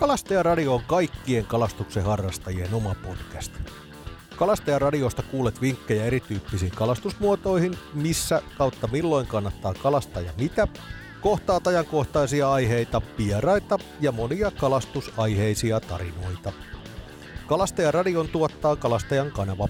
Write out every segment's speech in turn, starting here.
Kalastajaradio on kaikkien kalastuksen harrastajien oma podcast. Kalastajaradiosta kuulet vinkkejä erityyppisiin kalastusmuotoihin, missä kautta milloin kannattaa kalastaa ja mitä, kohtaat ajankohtaisia aiheita, vieraita ja monia kalastusaiheisia tarinoita. Kalastajaradion tuottaa Kalastajan kanava.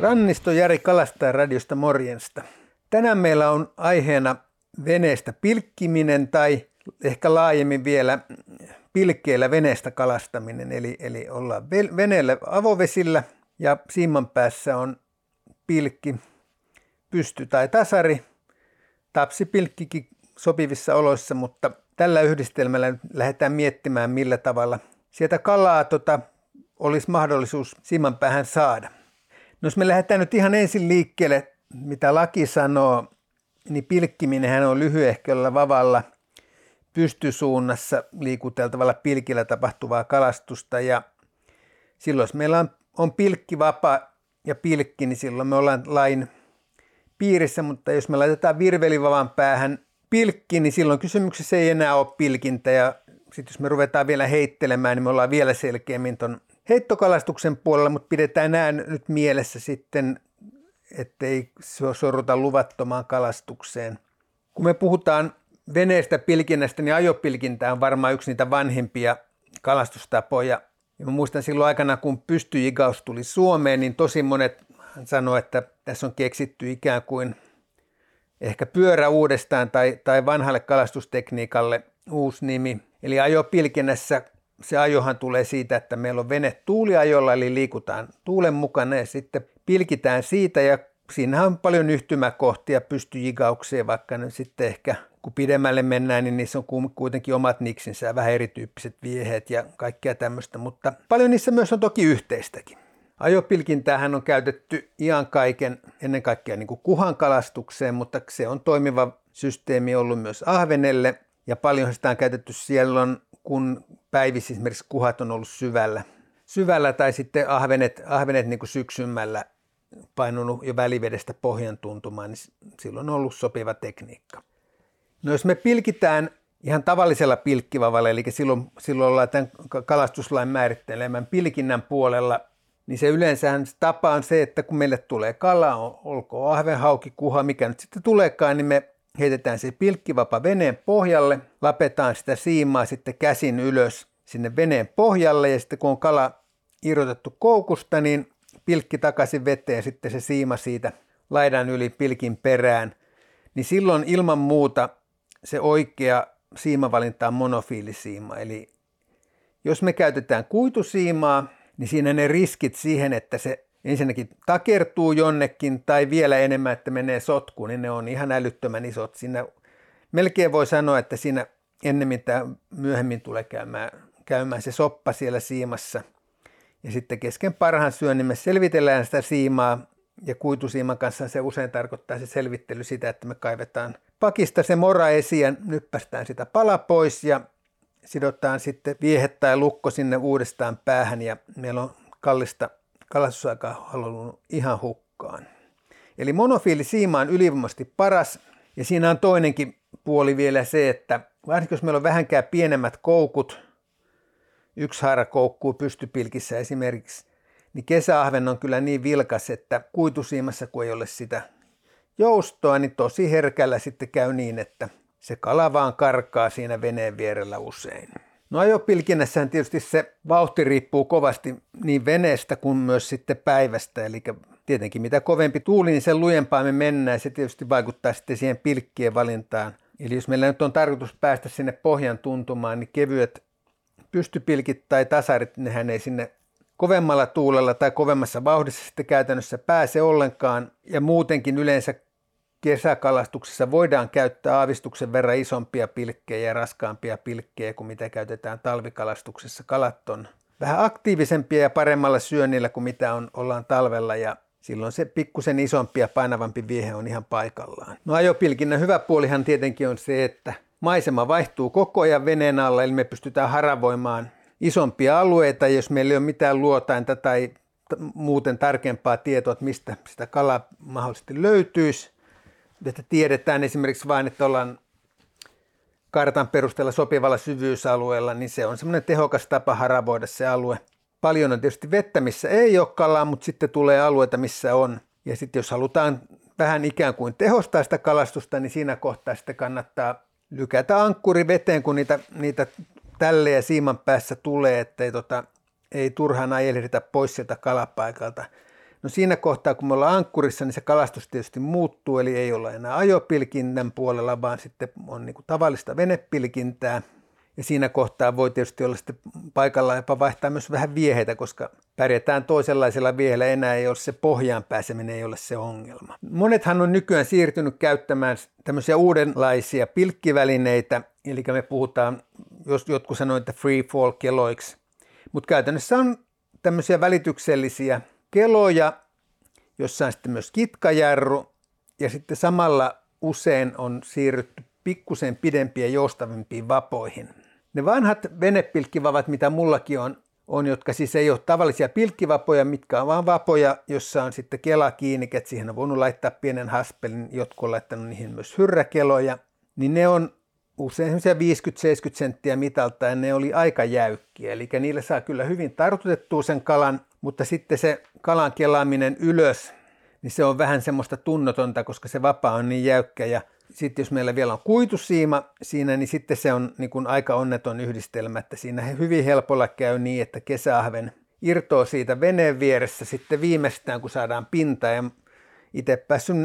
Rannisto Jari Kalastajaradiosta morjensta. Tänään meillä on aiheena veneestä pilkkiminen tai ehkä laajemmin vielä pilkkeellä veneestä kalastaminen. Eli, eli ollaan veneellä avovesillä ja siiman päässä on pilkki, pysty tai tasari, tapsipilkkikin sopivissa oloissa, mutta tällä yhdistelmällä lähdetään miettimään, millä tavalla sieltä kalaa tota, olisi mahdollisuus siiman päähän saada. No jos me lähdetään nyt ihan ensin liikkeelle, mitä laki sanoo, niin pilkkiminen on lyhyehköllä vavalla pystysuunnassa liikuteltavalla pilkillä tapahtuvaa kalastusta. Ja silloin jos meillä on, on pilkki vapaa ja pilkki, niin silloin me ollaan lain piirissä, mutta jos me laitetaan virvelivavan päähän pilkki, niin silloin kysymyksessä ei enää ole pilkintä. Ja sitten jos me ruvetaan vielä heittelemään, niin me ollaan vielä selkeämmin tuon heittokalastuksen puolella, mutta pidetään nämä nyt mielessä sitten, ettei sorruta luvattomaan kalastukseen. Kun me puhutaan veneestä pilkinnästä, niin ajopilkintä on varmaan yksi niitä vanhempia kalastustapoja. Ja mä muistan silloin aikana, kun pystyjigaus tuli Suomeen, niin tosi monet sanoivat, että tässä on keksitty ikään kuin ehkä pyörä uudestaan tai, tai vanhalle kalastustekniikalle uusi nimi. Eli ajopilkinnässä se ajohan tulee siitä, että meillä on vene tuuliajolla, eli liikutaan tuulen mukana ja sitten pilkitään siitä ja siinähän on paljon yhtymäkohtia pystyjigaukseen, vaikka ne sitten ehkä kun pidemmälle mennään, niin niissä on kuitenkin omat niksinsä ja vähän erityyppiset vieheet ja kaikkea tämmöistä, mutta paljon niissä myös on toki yhteistäkin. Ajopilkintäähän on käytetty ian kaiken, ennen kaikkea niin kuin kuhan kalastukseen, mutta se on toimiva systeemi ollut myös ahvenelle ja paljon sitä on käytetty silloin, kun päivissä esimerkiksi kuhat on ollut syvällä, syvällä tai sitten ahvenet, ahvenet niin kuin syksymällä painunut jo välivedestä pohjan tuntumaan, niin silloin on ollut sopiva tekniikka. No jos me pilkitään ihan tavallisella pilkkivavalla, eli silloin, silloin ollaan tämän kalastuslain määrittelemään pilkinnän puolella, niin se yleensä tapa on se, että kun meille tulee kala, olkoon ahven, hauki, kuha, mikä nyt sitten tuleekaan, niin me heitetään se pilkkivapa veneen pohjalle, lapetaan sitä siimaa sitten käsin ylös sinne veneen pohjalle ja sitten kun on kala irrotettu koukusta, niin pilkki takaisin veteen sitten se siima siitä laidan yli pilkin perään, niin silloin ilman muuta se oikea siimavalinta on monofiilisiima. Eli jos me käytetään kuitusiimaa, niin siinä ne riskit siihen, että se ensinnäkin takertuu jonnekin tai vielä enemmän, että menee sotkuun, niin ne on ihan älyttömän isot. Siinä melkein voi sanoa, että siinä ennemmin tai myöhemmin tulee käymään, käymään se soppa siellä siimassa. Ja sitten kesken parhaan syönnin me selvitellään sitä siimaa ja kuitusiiman kanssa se usein tarkoittaa se selvittely sitä, että me kaivetaan pakista se mora esiin ja nyppästään sitä pala pois ja sidotaan sitten viehe tai lukko sinne uudestaan päähän ja meillä on kallista kalastusaikaa halunnut ihan hukkaan. Eli monofiilisiima on ylivoimaisesti paras ja siinä on toinenkin puoli vielä se, että varsinkin jos meillä on vähänkään pienemmät koukut, yksi haara koukkuu pystypilkissä esimerkiksi, niin kesäahven on kyllä niin vilkas, että kuitusiimassa kun ei ole sitä joustoa, niin tosi herkällä sitten käy niin, että se kala vaan karkaa siinä veneen vierellä usein. No ajopilkinnässähän tietysti se vauhti riippuu kovasti niin veneestä kuin myös sitten päivästä, eli tietenkin mitä kovempi tuuli, niin sen lujempaa me mennään, se tietysti vaikuttaa sitten siihen pilkkien valintaan. Eli jos meillä nyt on tarkoitus päästä sinne pohjan tuntumaan, niin kevyet pystypilkit tai tasarit, nehän ei sinne kovemmalla tuulella tai kovemmassa vauhdissa sitten käytännössä pääse ollenkaan. Ja muutenkin yleensä kesäkalastuksessa voidaan käyttää aavistuksen verran isompia pilkkejä ja raskaampia pilkkejä kuin mitä käytetään talvikalastuksessa. Kalat on vähän aktiivisempia ja paremmalla syönnillä kuin mitä on, ollaan talvella ja silloin se pikkusen isompi ja painavampi viehe on ihan paikallaan. No ajopilkinnän hyvä puolihan tietenkin on se, että maisema vaihtuu koko ajan veneen alla, eli me pystytään haravoimaan isompia alueita, jos meillä ei ole mitään luotainta tai muuten tarkempaa tietoa, että mistä sitä kalaa mahdollisesti löytyisi. Että tiedetään esimerkiksi vain, että ollaan kartan perusteella sopivalla syvyysalueella, niin se on semmoinen tehokas tapa haravoida se alue. Paljon on tietysti vettä, missä ei ole kalaa, mutta sitten tulee alueita, missä on. Ja sitten jos halutaan vähän ikään kuin tehostaa sitä kalastusta, niin siinä kohtaa sitten kannattaa lykätä ankkuri veteen, kun niitä, niitä tälle ja siiman päässä tulee, ettei tota, ei turhaan ajelhdita pois sieltä kalapaikalta. No siinä kohtaa, kun me ollaan ankkurissa, niin se kalastus tietysti muuttuu, eli ei olla enää ajopilkinnän puolella, vaan sitten on niin kuin tavallista venepilkintää. Ja siinä kohtaa voi tietysti olla sitten paikalla jopa vaihtaa myös vähän vieheitä, koska pärjätään toisenlaisella viehellä, enää ei ole se pohjaan pääseminen, ei ole se ongelma. Monethan on nykyään siirtynyt käyttämään tämmöisiä uudenlaisia pilkkivälineitä, eli me puhutaan, jos jotkut sanoo, että free fall keloiksi, mutta käytännössä on tämmöisiä välityksellisiä keloja, jossa on sitten myös kitkajarru ja sitten samalla usein on siirrytty pikkusen pidempiä joustavimpiin vapoihin. Ne vanhat venepilkkivavat, mitä mullakin on, on, jotka siis ei ole tavallisia pilkkivapoja, mitkä on vaan vapoja, jossa on sitten kela kiinni, että siihen on voinut laittaa pienen haspelin, jotkut on laittanut niihin myös hyrräkeloja, niin ne on usein 50-70 senttiä mitalta ja ne oli aika jäykkiä. Eli niillä saa kyllä hyvin tartutettua sen kalan, mutta sitten se kalan kelaaminen ylös, niin se on vähän semmoista tunnotonta, koska se vapaa on niin jäykkä. Ja sitten jos meillä vielä on kuitusiima siinä, niin sitten se on niin kuin aika onneton yhdistelmä, että siinä hyvin helpolla käy niin, että kesäahven irtoaa siitä veneen vieressä sitten viimeistään, kun saadaan pinta. Ja itse päässyt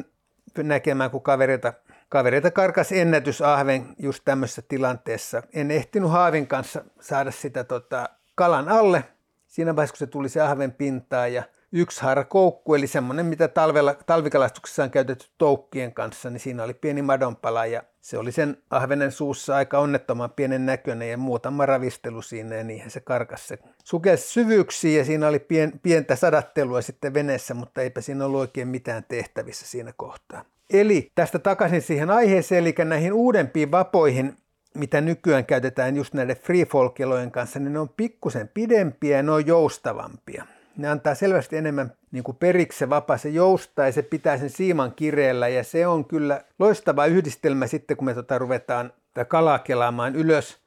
näkemään, kun kavereita kavereita karkas ennätysahven just tämmöisessä tilanteessa. En ehtinyt haavin kanssa saada sitä tota, kalan alle. Siinä vaiheessa, kun se tuli se ahven pintaan ja yksi haara koukku, eli semmoinen, mitä talvella, talvikalastuksessa on käytetty toukkien kanssa, niin siinä oli pieni madonpala ja se oli sen ahvenen suussa aika onnettoman pienen näköinen ja muutama ravistelu siinä ja niinhän se karkas se sukelsi syvyyksiin ja siinä oli pien, pientä sadattelua sitten veneessä, mutta eipä siinä ollut oikein mitään tehtävissä siinä kohtaa. Eli tästä takaisin siihen aiheeseen, eli näihin uudempiin vapoihin, mitä nykyään käytetään just näiden fall kanssa, niin ne on pikkusen pidempiä ja ne on joustavampia. Ne antaa selvästi enemmän niin kuin periksi se vapa, se joustaa ja se pitää sen siiman kireellä ja se on kyllä loistava yhdistelmä sitten, kun me tota ruvetaan kalaa kelaamaan ylös.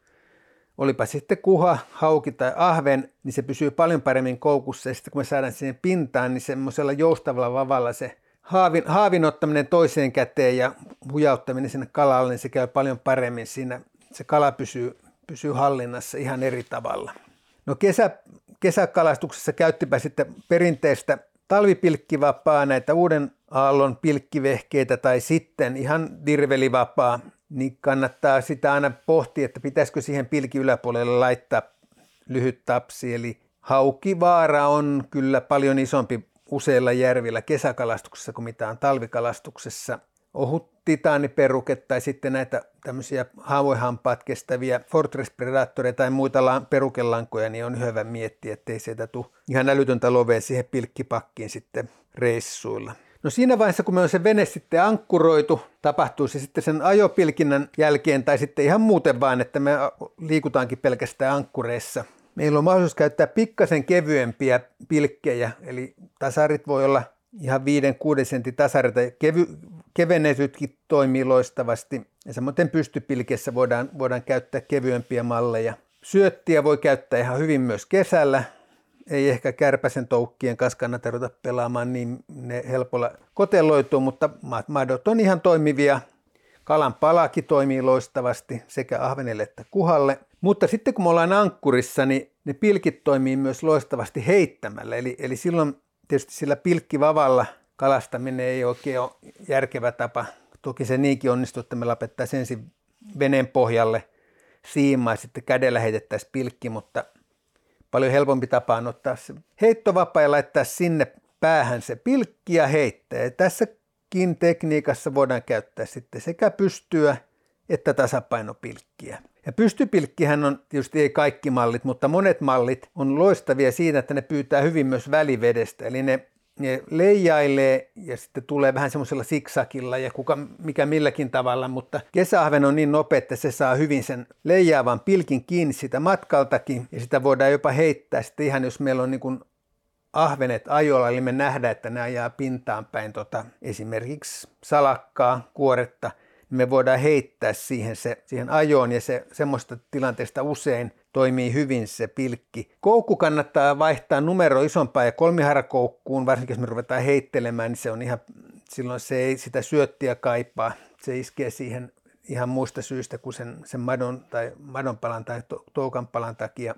Olipa sitten kuha, hauki tai ahven, niin se pysyy paljon paremmin koukussa ja sitten kun me saadaan siihen pintaan, niin semmoisella joustavalla vavalla se haavin, haavin ottaminen toiseen käteen ja hujauttaminen sinne kalalle, niin se käy paljon paremmin siinä. Se kala pysyy, pysyy hallinnassa ihan eri tavalla. No kesä, kesäkalastuksessa käyttipä sitten perinteistä talvipilkkivapaa, näitä uuden aallon pilkkivehkeitä tai sitten ihan dirvelivapaa, niin kannattaa sitä aina pohtia, että pitäisikö siihen pilki yläpuolelle laittaa lyhyt tapsi, eli haukivaara on kyllä paljon isompi useilla järvillä kesäkalastuksessa kuin mitään talvikalastuksessa. Ohut titaaniperuke tai sitten näitä tämmöisiä haavoihampaat kestäviä Fortress Predatoreja tai muita perukelankoja, niin on hyvä miettiä, ettei sieltä tule ihan älytöntä lovea siihen pilkkipakkiin sitten reissuilla. No siinä vaiheessa, kun me on se vene sitten ankkuroitu, tapahtuu se sitten sen ajopilkinnän jälkeen tai sitten ihan muuten vaan, että me liikutaankin pelkästään ankkureissa, Meillä on mahdollisuus käyttää pikkasen kevyempiä pilkkejä, eli tasarit voi olla ihan 5-6 sentin tasarit, kevy, kevennetytkin toimii loistavasti. Ja samoin pystypilkessä voidaan, voidaan käyttää kevyempiä malleja. Syöttiä voi käyttää ihan hyvin myös kesällä. Ei ehkä kärpäsen toukkien kanssa kannata ruveta pelaamaan, niin ne helpolla koteloituu, mutta madot on ihan toimivia. Kalan palakin toimii loistavasti sekä ahvenelle että kuhalle. Mutta sitten kun me ollaan ankkurissa, niin ne pilkit toimii myös loistavasti heittämällä. Eli, eli silloin tietysti sillä pilkkivavalla kalastaminen ei oikein ole järkevä tapa. Toki se niinkin onnistuu, että me lapettaisiin ensin veneen pohjalle siimaa ja sitten kädellä heitettäisiin pilkki, mutta paljon helpompi tapa on ottaa se heittovapa ja laittaa sinne päähän se pilkki ja heittää. Ja tässäkin tekniikassa voidaan käyttää sitten sekä pystyä että tasapainopilkkiä. Ja pystypilkkihän on tietysti ei kaikki mallit, mutta monet mallit on loistavia siinä, että ne pyytää hyvin myös välivedestä. Eli ne, ne leijailee ja sitten tulee vähän semmoisella siksakilla ja kuka, mikä milläkin tavalla, mutta kesäahven on niin nopea, että se saa hyvin sen leijaavan pilkin kiinni sitä matkaltakin ja sitä voidaan jopa heittää sitten ihan, jos meillä on niin kuin ahvenet ajolla, eli me nähdään, että ne ajaa pintaan päin tota, esimerkiksi salakkaa, kuoretta – me voidaan heittää siihen, se, siihen ajoon ja se semmoista tilanteesta usein toimii hyvin se pilkki. Koukku kannattaa vaihtaa numero isompaan ja kolmiharakoukkuun, varsinkin jos me ruvetaan heittelemään, niin se on ihan, silloin se ei sitä syöttiä kaipaa. Se iskee siihen ihan muista syistä kuin sen, sen madon tai madonpalan tai to, toukanpalan takia.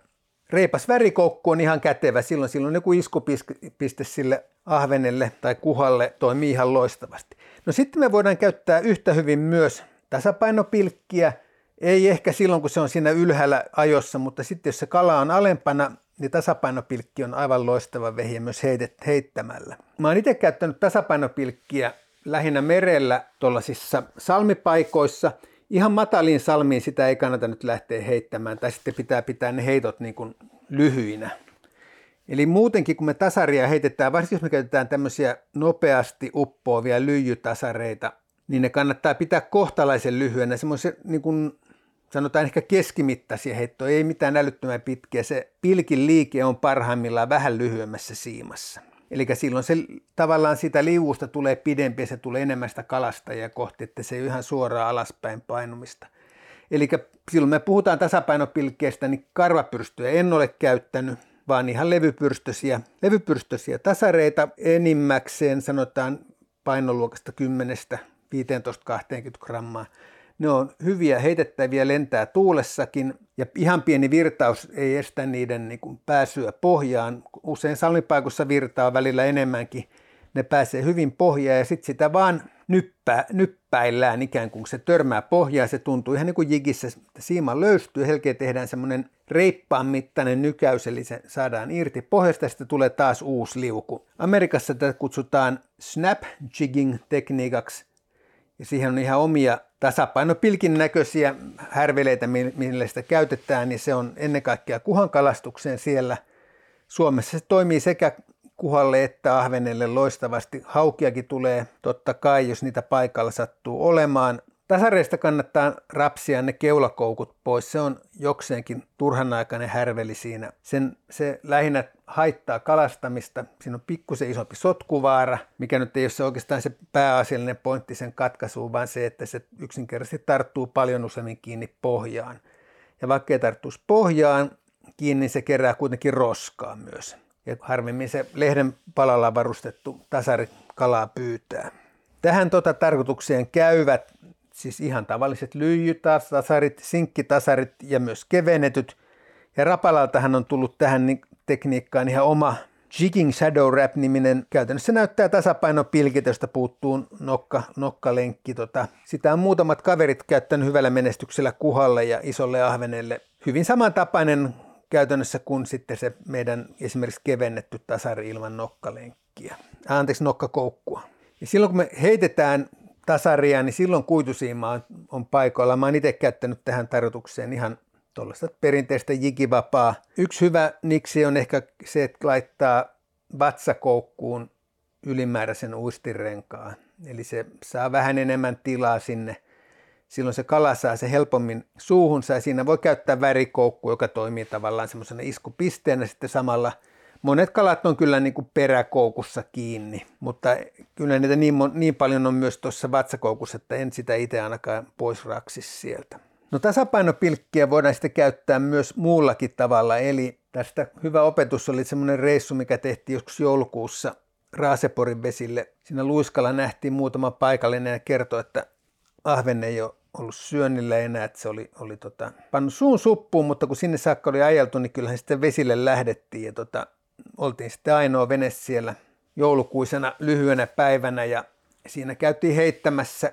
Reipas värikoukku on ihan kätevä, silloin, silloin joku iskupiste sille ahvenelle tai kuhalle toimii ihan loistavasti. No sitten me voidaan käyttää yhtä hyvin myös tasapainopilkkiä, ei ehkä silloin kun se on siinä ylhäällä ajossa, mutta sitten jos se kala on alempana, niin tasapainopilkki on aivan loistava vehje myös heitet, heittämällä. Mä oon itse käyttänyt tasapainopilkkiä lähinnä merellä tuollaisissa salmipaikoissa. Ihan mataliin salmiin sitä ei kannata nyt lähteä heittämään, tai sitten pitää pitää ne heitot niin kuin lyhyinä. Eli muutenkin, kun me tasaria heitetään, varsinkin jos me käytetään tämmöisiä nopeasti uppoavia lyijytasareita, niin ne kannattaa pitää kohtalaisen lyhyenä, semmoisia niin kuin sanotaan ehkä keskimittaisia heittoja, ei mitään älyttömän pitkiä. Se pilkin liike on parhaimmillaan vähän lyhyemmässä siimassa. Eli silloin se tavallaan siitä liuusta tulee pidempi ja se tulee enemmän sitä kalastajia kohti, että se ei ole ihan suoraan alaspäin painumista. Eli silloin me puhutaan tasapainopilkkeestä, niin karvapyrstöjä en ole käyttänyt, vaan ihan levypyrstösiä, levypyrstösiä tasareita enimmäkseen sanotaan painoluokasta 10-15-20 grammaa. Ne on hyviä heitettäviä, lentää tuulessakin ja ihan pieni virtaus ei estä niiden niin kuin pääsyä pohjaan. Usein salmipaikossa virtaa välillä enemmänkin. Ne pääsee hyvin pohjaan ja sitten sitä vaan nyppää, nyppäillään ikään kuin se törmää pohjaan. Se tuntuu ihan niin kuin jigissä, että siima löystyy. Helkeä tehdään semmoinen reippaan mittainen nykäys, eli se saadaan irti pohjasta ja sitten tulee taas uusi liuku. Amerikassa tätä kutsutaan snap jigging tekniikaksi ja siihen on ihan omia tasapainopilkin näköisiä härveleitä, millä sitä käytetään, niin se on ennen kaikkea kuhankalastukseen siellä. Suomessa se toimii sekä kuhalle että ahvenelle loistavasti. Haukiakin tulee totta kai, jos niitä paikalla sattuu olemaan. Tasareista kannattaa rapsia ne keulakoukut pois. Se on jokseenkin turhanaikainen härveli siinä. Sen, se lähinnä haittaa kalastamista. Siinä on pikkusen isompi sotkuvaara, mikä nyt ei ole se oikeastaan se pääasiallinen pointti sen katkaisuun, vaan se, että se yksinkertaisesti tarttuu paljon useammin kiinni pohjaan. Ja vaikka ei tarttuisi pohjaan kiinni, niin se kerää kuitenkin roskaa myös. Ja harvemmin se lehden palalla varustettu tasari kalaa pyytää. Tähän tota tarkoitukseen käyvät siis ihan tavalliset lyijytasarit, sinkkitasarit ja myös kevennetyt. Ja Rapalaltahan on tullut tähän tekniikkaan ihan oma Jigging Shadow Wrap-niminen. Käytännössä näyttää tasapainopilkit, josta puuttuu nokka, nokkalenkki. Tota, sitä on muutamat kaverit käyttänyt hyvällä menestyksellä kuhalle ja isolle ahvenelle. Hyvin samantapainen käytännössä kuin sitten se meidän esimerkiksi kevennetty tasari ilman nokkalenkkiä. Anteeksi, nokkakoukkua. Ja silloin kun me heitetään tasaria, niin silloin kuitusiima on, on paikoilla. Mä oon itse käyttänyt tähän tarjotukseen ihan tuollaista perinteistä jigivapaa. Yksi hyvä niksi on ehkä se, että laittaa vatsakoukkuun ylimääräisen uistirenkaan. Eli se saa vähän enemmän tilaa sinne. Silloin se kala saa se helpommin suuhunsa ja siinä voi käyttää värikoukku, joka toimii tavallaan semmoisena iskupisteenä sitten samalla – monet kalat on kyllä niin kuin peräkoukussa kiinni, mutta kyllä niitä niin, niin paljon on myös tuossa vatsakoukussa, että en sitä itse ainakaan pois raksisi sieltä. No tasapainopilkkiä voidaan sitten käyttää myös muullakin tavalla, eli tästä hyvä opetus oli semmoinen reissu, mikä tehtiin joskus joulukuussa Raaseporin vesille. Siinä luiskalla nähtiin muutama paikallinen ja kertoi, että ahvenne ei ole ollut syönnillä enää, että se oli, oli tota, pannut suun suppuun, mutta kun sinne saakka oli ajeltu, niin kyllähän sitten vesille lähdettiin ja tota, oltiin sitten ainoa vene siellä joulukuisena lyhyenä päivänä ja siinä käytiin heittämässä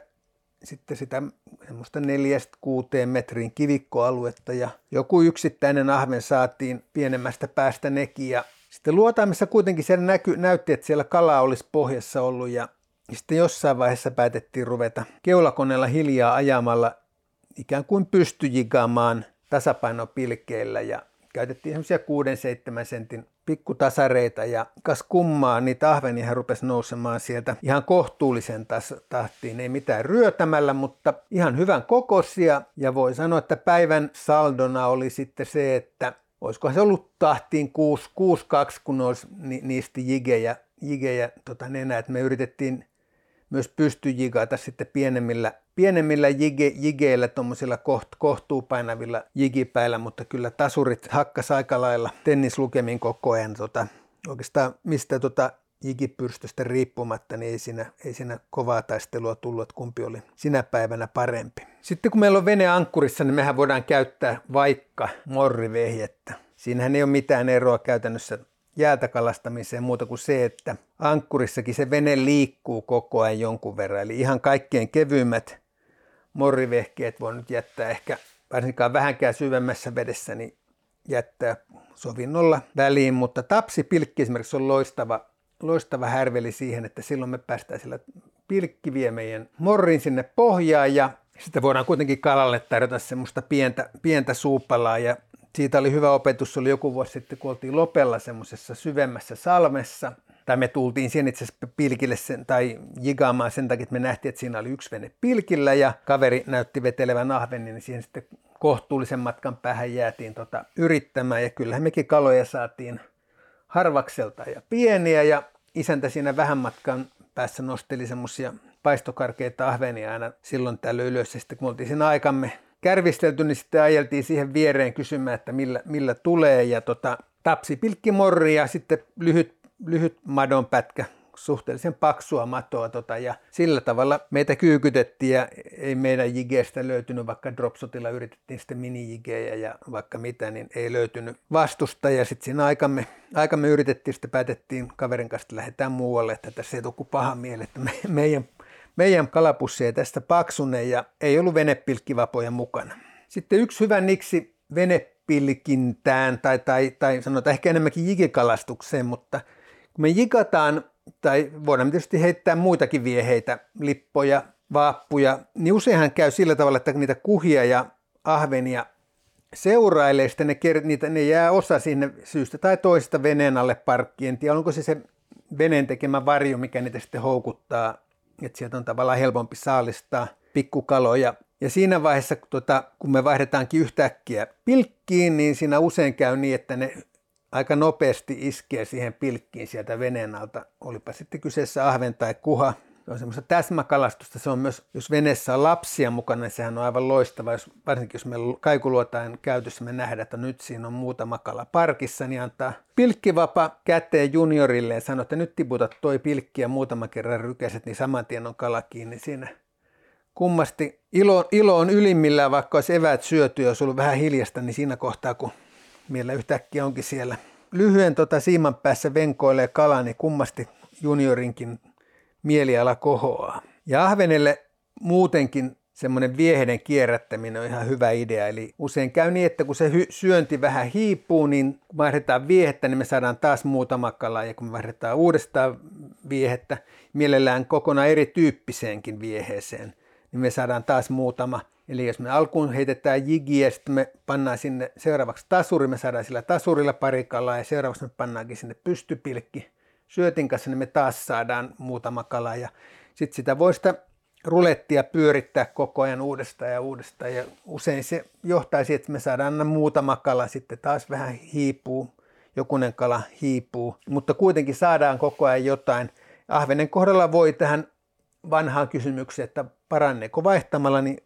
sitten sitä semmoista neljästä kuuteen metrin kivikkoaluetta ja joku yksittäinen ahven saatiin pienemmästä päästä nekin ja sitten luotaimessa kuitenkin siellä näky, näytti, että siellä kalaa olisi pohjassa ollut ja sitten jossain vaiheessa päätettiin ruveta keulakoneella hiljaa ajamalla ikään kuin pystyjigaamaan tasapainopilkeillä ja käytettiin semmoisia 6-7 sentin pikkutasareita ja kas kummaa, niitä ahvenia rupesi nousemaan sieltä ihan kohtuullisen tahtiin, ei mitään ryötämällä, mutta ihan hyvän kokoisia. Ja voi sanoa, että päivän saldona oli sitten se, että olisikohan se ollut tahtiin 6-2, kun olisi ni- niistä jigejä, jigejä tota nenä, että me yritettiin myös pystyi jigata sitten pienemmillä, pienemmillä jige, jigeillä, tuommoisilla koht, kohtuupainavilla jigipäillä, mutta kyllä tasurit hakkas aika lailla tennislukemin koko ajan. Tota, oikeastaan mistä tota jigipyrstöstä riippumatta, niin ei siinä, ei siinä kovaa taistelua tullut, että kumpi oli sinä päivänä parempi. Sitten kun meillä on vene ankkurissa, niin mehän voidaan käyttää vaikka morrivehjettä. Siinähän ei ole mitään eroa käytännössä jäätä kalastamiseen muuta kuin se, että ankkurissakin se vene liikkuu koko ajan jonkun verran. Eli ihan kaikkien kevyimmät morrivehkeet voi nyt jättää ehkä varsinkaan vähänkään syvemmässä vedessä, niin jättää sovinnolla väliin, mutta tapsipilkki esimerkiksi on loistava, loistava härveli siihen, että silloin me päästään sillä pilkki vie meidän morrin sinne pohjaan ja sitten voidaan kuitenkin kalalle tarjota semmoista pientä, pientä suupalaa ja siitä oli hyvä opetus, se oli joku vuosi sitten, kun oltiin Lopella semmoisessa syvemmässä salmessa, tai me tultiin siihen itse asiassa pilkille sen, tai jigaamaan sen takia, että me nähtiin, että siinä oli yksi vene pilkillä ja kaveri näytti vetelevän ahvenin, niin siihen sitten kohtuullisen matkan päähän jäätiin tota yrittämään. Ja kyllähän mekin kaloja saatiin harvakselta ja pieniä ja isäntä siinä vähän matkan päässä nosteli semmoisia paistokarkeita ahvenia aina silloin tällöin ylös. Ja sitten kun oltiin siinä aikamme kärvistelty, niin sitten ajeltiin siihen viereen kysymään, että millä, millä tulee. Ja tota, tapsi pilkkimorri ja sitten lyhyt, lyhyt madon pätkä suhteellisen paksua matoa tota, ja sillä tavalla meitä kyykytettiin ja ei meidän jigeestä löytynyt, vaikka dropsotilla yritettiin sitten mini ja vaikka mitä, niin ei löytynyt vastusta. Ja sitten siinä aikamme, aikamme yritettiin, sitten päätettiin kaverin kanssa, että lähdetään muualle, että tässä ei tule paha mieli, että me, meidän meidän kalapussi ei tästä paksune ja ei ollut venepilkkivapoja mukana. Sitten yksi hyvä niksi venepilkintään tai, tai, tai sanotaan ehkä enemmänkin jikikalastukseen, mutta kun me jikataan tai voidaan tietysti heittää muitakin vieheitä, lippoja, vaappuja, niin useinhan käy sillä tavalla, että niitä kuhia ja ahvenia seurailee, sitten ne, niitä, ne jää osa sinne syystä tai toisesta veneen alle parkkien. tiedä, onko se se veneen tekemä varjo, mikä niitä sitten houkuttaa että sieltä on tavallaan helpompi saalistaa pikkukaloja. Ja siinä vaiheessa, kun, tuota, kun me vaihdetaankin yhtäkkiä pilkkiin, niin siinä usein käy niin, että ne aika nopeasti iskee siihen pilkkiin sieltä veneen alta. Olipa sitten kyseessä ahven tai kuha. On semmoista täsmäkalastusta. Se on myös, jos veneessä on lapsia mukana, niin sehän on aivan loistava. Jos, varsinkin jos meillä kaikuluotain käytössä me nähdään, että nyt siinä on muutama kala parkissa, niin antaa pilkkivapa käteen juniorille ja sanoo, että nyt tiputat toi pilkki ja muutama kerran rykäset, niin saman tien on kala kiinni siinä. Kummasti ilo, ilo on ylimmillään, vaikka olisi eväät syöty olisi ollut vähän hiljasta, niin siinä kohtaa, kun meillä yhtäkkiä onkin siellä lyhyen tota siiman päässä venkoilee kala, niin kummasti juniorinkin mieliala kohoaa. Ja ahvenelle muutenkin semmoinen vieheiden kierrättäminen on ihan hyvä idea. Eli usein käy niin, että kun se hy- syönti vähän hiipuu, niin kun vaihdetaan viehettä, niin me saadaan taas muutama kala. Ja kun me vaihdetaan uudestaan viehettä, mielellään kokonaan erityyppiseenkin vieheeseen, niin me saadaan taas muutama. Eli jos me alkuun heitetään jigiä sitten me pannaan sinne seuraavaksi tasuri, me saadaan sillä tasurilla pari kalaa ja seuraavaksi me pannaankin sinne pystypilkki syötin kanssa, niin me taas saadaan muutama kala ja sitten sitä voi sitä rulettia pyörittää koko ajan uudestaan ja uudestaan ja usein se johtaa että me saadaan aina muutama kala, sitten taas vähän hiipuu, jokunen kala hiipuu, mutta kuitenkin saadaan koko ajan jotain. Ahvenen kohdalla voi tähän vanhaan kysymykseen, että paranneeko vaihtamalla, niin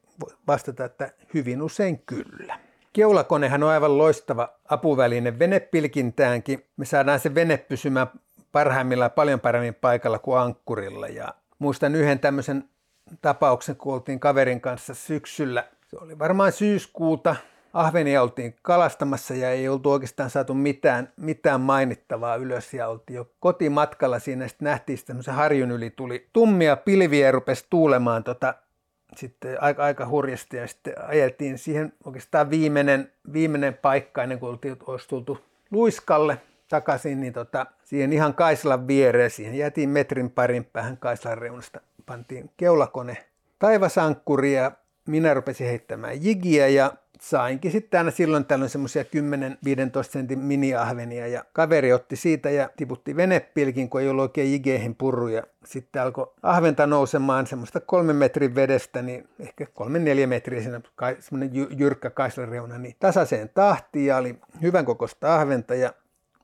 vastata, että hyvin usein kyllä. Keulakonehan on aivan loistava apuväline venepilkintäänkin. Me saadaan se vene pysymään parhaimmillaan paljon paremmin paikalla kuin ankkurilla. Ja muistan yhden tämmöisen tapauksen, kun oltiin kaverin kanssa syksyllä. Se oli varmaan syyskuuta. Ahvenia oltiin kalastamassa ja ei oltu oikeastaan saatu mitään, mitään mainittavaa ylös ja oltiin jo kotimatkalla siinä. Sitten nähtiin tämmöisen harjun yli tuli tummia pilviä ja rupesi tuulemaan tota, sitten aika, aika hurjasti ja sitten ajeltiin siihen oikeastaan viimeinen, viimeinen paikka ennen kuin oltiin, olisi tultu luiskalle takaisin, niin tota, siihen ihan Kaislan viereen, siihen jätiin metrin parin päähän Kaislan reunasta, pantiin keulakone taivasankkuri ja minä rupesin heittämään jigiä ja sainkin sitten aina silloin tällöin semmoisia 10-15 sentin miniahvenia ja kaveri otti siitä ja tiputti venepilkin, kun ei ollut oikein jigeihin purruja. Sitten alkoi ahventa nousemaan semmoista kolmen metrin vedestä, niin ehkä kolmen neljä metriä siinä semmoinen jyrkkä kaislanreuna, niin tasaiseen tahtiin ja oli hyvän kokoista ahventa ja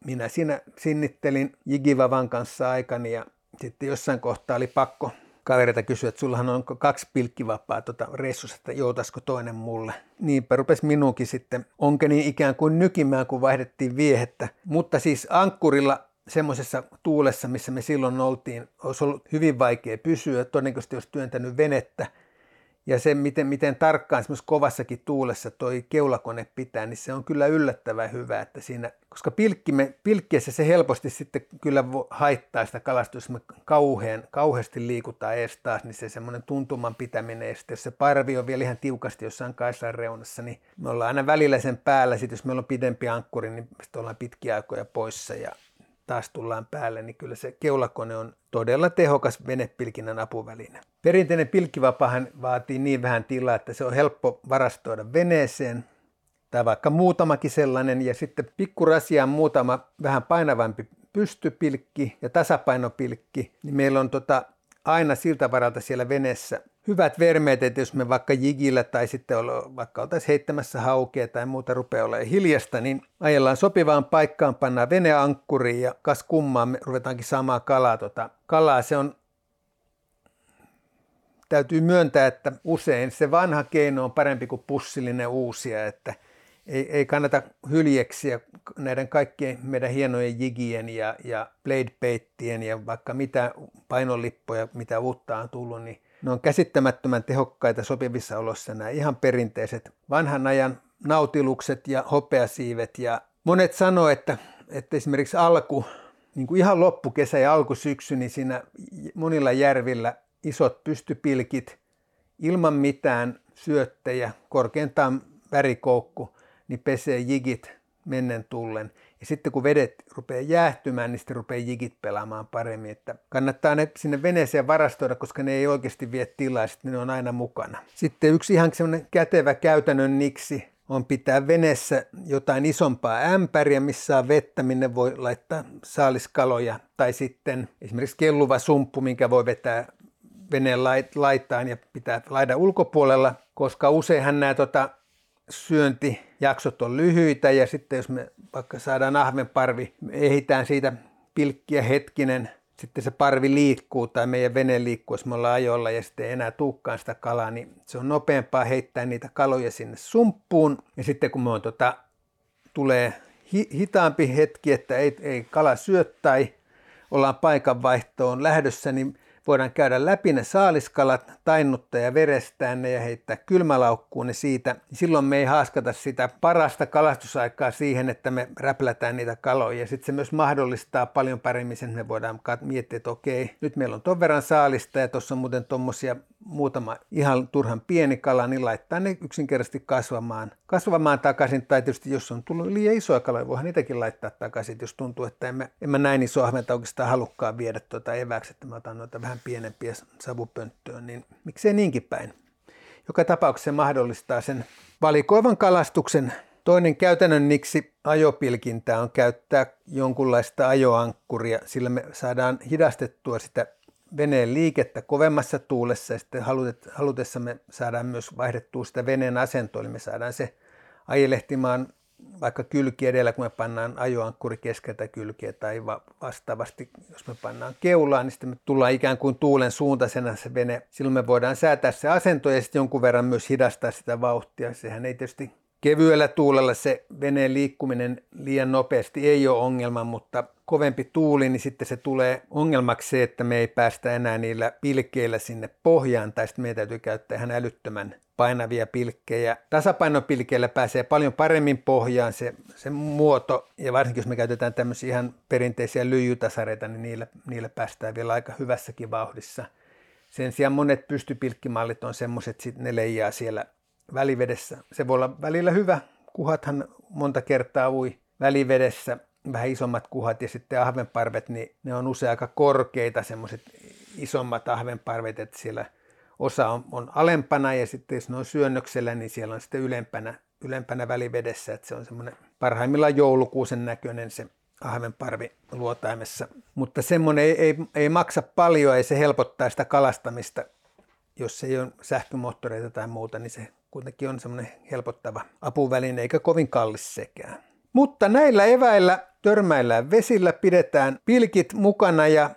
minä siinä sinnittelin Jigivavan kanssa aikani ja sitten jossain kohtaa oli pakko, kavereita kysyä, että sullahan on kaksi pilkkivapaa tuota reissussa, että joutaisiko toinen mulle. Niinpä rupesi minunkin sitten onkeni ikään kuin nykimään, kun vaihdettiin viehettä. Mutta siis ankkurilla semmoisessa tuulessa, missä me silloin oltiin, olisi ollut hyvin vaikea pysyä. Todennäköisesti olisi työntänyt venettä – ja se, miten, miten tarkkaan semmoisessa kovassakin tuulessa toi keulakone pitää, niin se on kyllä yllättävän hyvä, että siinä, koska pilkkimme, pilkkiessä se helposti sitten kyllä haittaa sitä kalastusta, jos me kauhean, kauheasti liikutaan ees taas, niin se semmoinen tuntuman pitäminen, ja sitten jos se parvi on vielä ihan tiukasti jossain kaisaan reunassa, niin me ollaan aina välillä sen päällä, sitten jos meillä on pidempi ankkuri, niin sitten ollaan pitkiä aikoja poissa, ja taas tullaan päälle, niin kyllä se keulakone on todella tehokas venepilkinnän apuväline. Perinteinen pilkkivapahan vaatii niin vähän tilaa, että se on helppo varastoida veneeseen, tai vaikka muutamakin sellainen, ja sitten pikkurasiaan muutama vähän painavampi pystypilkki ja tasapainopilkki, niin meillä on tota aina siltä varalta siellä veneessä hyvät vermeet, että jos me vaikka jigillä tai sitten olla, vaikka oltaisiin heittämässä haukea tai muuta rupeaa olemaan hiljasta, niin ajellaan sopivaan paikkaan, pannaan veneankkuriin ja kas kummaan me ruvetaankin samaa kalaa. Tota, kalaa se on täytyy myöntää, että usein se vanha keino on parempi kuin pussillinen uusia, että ei, ei kannata hyljeksiä näiden kaikkien meidän hienojen jigien ja, ja blade ja vaikka mitä painolippoja, mitä uutta on tullut, niin ne on käsittämättömän tehokkaita sopivissa oloissa nämä ihan perinteiset vanhan ajan nautilukset ja hopeasiivet. Ja monet sanoo, että, että esimerkiksi alku, niin kuin ihan loppukesä ja alkusyksy, niin siinä monilla järvillä isot pystypilkit ilman mitään syöttejä, korkeintaan värikoukku, niin pesee jigit mennen tullen. Ja sitten kun vedet rupeaa jäähtymään, niin sitten rupeaa jigit pelaamaan paremmin. Että kannattaa ne sinne veneeseen varastoida, koska ne ei oikeasti vie tilaa, sitten ne on aina mukana. Sitten yksi ihan semmoinen kätevä käytännön niksi on pitää veneessä jotain isompaa ämpäriä, missä on vettä, minne voi laittaa saaliskaloja. Tai sitten esimerkiksi kelluva sumppu, minkä voi vetää veneen laitaan ja pitää laidan ulkopuolella, koska useinhan nämä tota, syöntijaksot on lyhyitä ja sitten jos me vaikka saadaan ahvenparvi, me ehitään siitä pilkkiä hetkinen, sitten se parvi liikkuu tai meidän vene liikkuu, jos me ollaan ajolla ja sitten ei enää tuukkaan sitä kalaa, niin se on nopeampaa heittää niitä kaloja sinne sumppuun. Ja sitten kun me on tota, tulee hi- hitaampi hetki, että ei, ei kala syö tai ollaan paikanvaihtoon lähdössä, niin voidaan käydä läpi ne saaliskalat, tainnuttaa ja verestää ne ja heittää kylmälaukkuun ne siitä. Silloin me ei haaskata sitä parasta kalastusaikaa siihen, että me räplätään niitä kaloja. Sitten se myös mahdollistaa paljon paremmin sen, että me voidaan miettiä, että okei, nyt meillä on ton verran saalista ja tuossa on muuten tuommoisia muutama ihan turhan pieni kala, niin laittaa ne yksinkertaisesti kasvamaan, kasvamaan takaisin. Tai tietysti jos on tullut liian isoja kaloja, voihan niitäkin laittaa takaisin, jos tuntuu, että en mä, en mä näin iso ahventa oikeastaan halukkaan viedä tuota eväksi, että mä otan noita vähän pienempiä savupönttöön, niin miksei niinkin päin. Joka tapauksessa se mahdollistaa sen valikoivan kalastuksen. Toinen käytännön niksi ajopilkintää on käyttää jonkunlaista ajoankkuria, sillä me saadaan hidastettua sitä veneen liikettä kovemmassa tuulessa ja sitten halutessamme saadaan myös vaihdettua sitä veneen asentoa, eli me saadaan se ajelehtimaan vaikka kylki edellä, kun me pannaan ajoankkuri keskeltä kylkiä tai vastaavasti, jos me pannaan keulaan, niin sitten me tullaan ikään kuin tuulen suuntaisena se vene. Silloin me voidaan säätää se asento ja sitten jonkun verran myös hidastaa sitä vauhtia. Sehän ei tietysti kevyellä tuulella se veneen liikkuminen liian nopeasti ei ole ongelma, mutta kovempi tuuli, niin sitten se tulee ongelmaksi se, että me ei päästä enää niillä pilkkeillä sinne pohjaan, tai sitten meidän täytyy käyttää ihan älyttömän painavia pilkkejä. Tasapainopilkeillä pääsee paljon paremmin pohjaan se, se muoto, ja varsinkin jos me käytetään tämmöisiä ihan perinteisiä lyijytasareita, niin niillä, niillä päästään vielä aika hyvässäkin vauhdissa. Sen sijaan monet pystypilkkimallit on semmoiset, että ne leijaa siellä välivedessä. Se voi olla välillä hyvä, kuhathan monta kertaa ui välivedessä, vähän isommat kuhat ja sitten ahvenparvet, niin ne on usein aika korkeita, semmoiset isommat ahvenparvet, että siellä osa on, on alempana ja sitten jos ne on syönnöksellä, niin siellä on sitten ylempänä, ylempänä välivedessä, että se on semmoinen parhaimmillaan joulukuusen näköinen se ahvenparvi luotaimessa. Mutta semmoinen ei, ei, ei maksa paljon ja se helpottaa sitä kalastamista. Jos ei ole sähkömoottoreita tai muuta, niin se kuitenkin on semmoinen helpottava apuväline eikä kovin kallis sekään. Mutta näillä eväillä törmäillään vesillä, pidetään pilkit mukana ja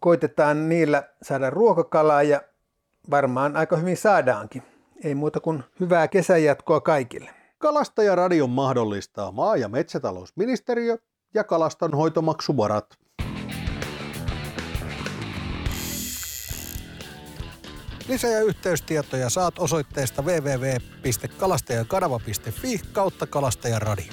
koitetaan niillä saada ruokakalaa ja varmaan aika hyvin saadaankin. Ei muuta kuin hyvää kesäjatkoa kaikille. Kalastajaradion mahdollistaa maa- ja metsätalousministeriö ja kalastonhoitomaksuvarat. Lisä- ja yhteystietoja saat osoitteesta www.kalastajakanava.fi kautta kalastajaradio.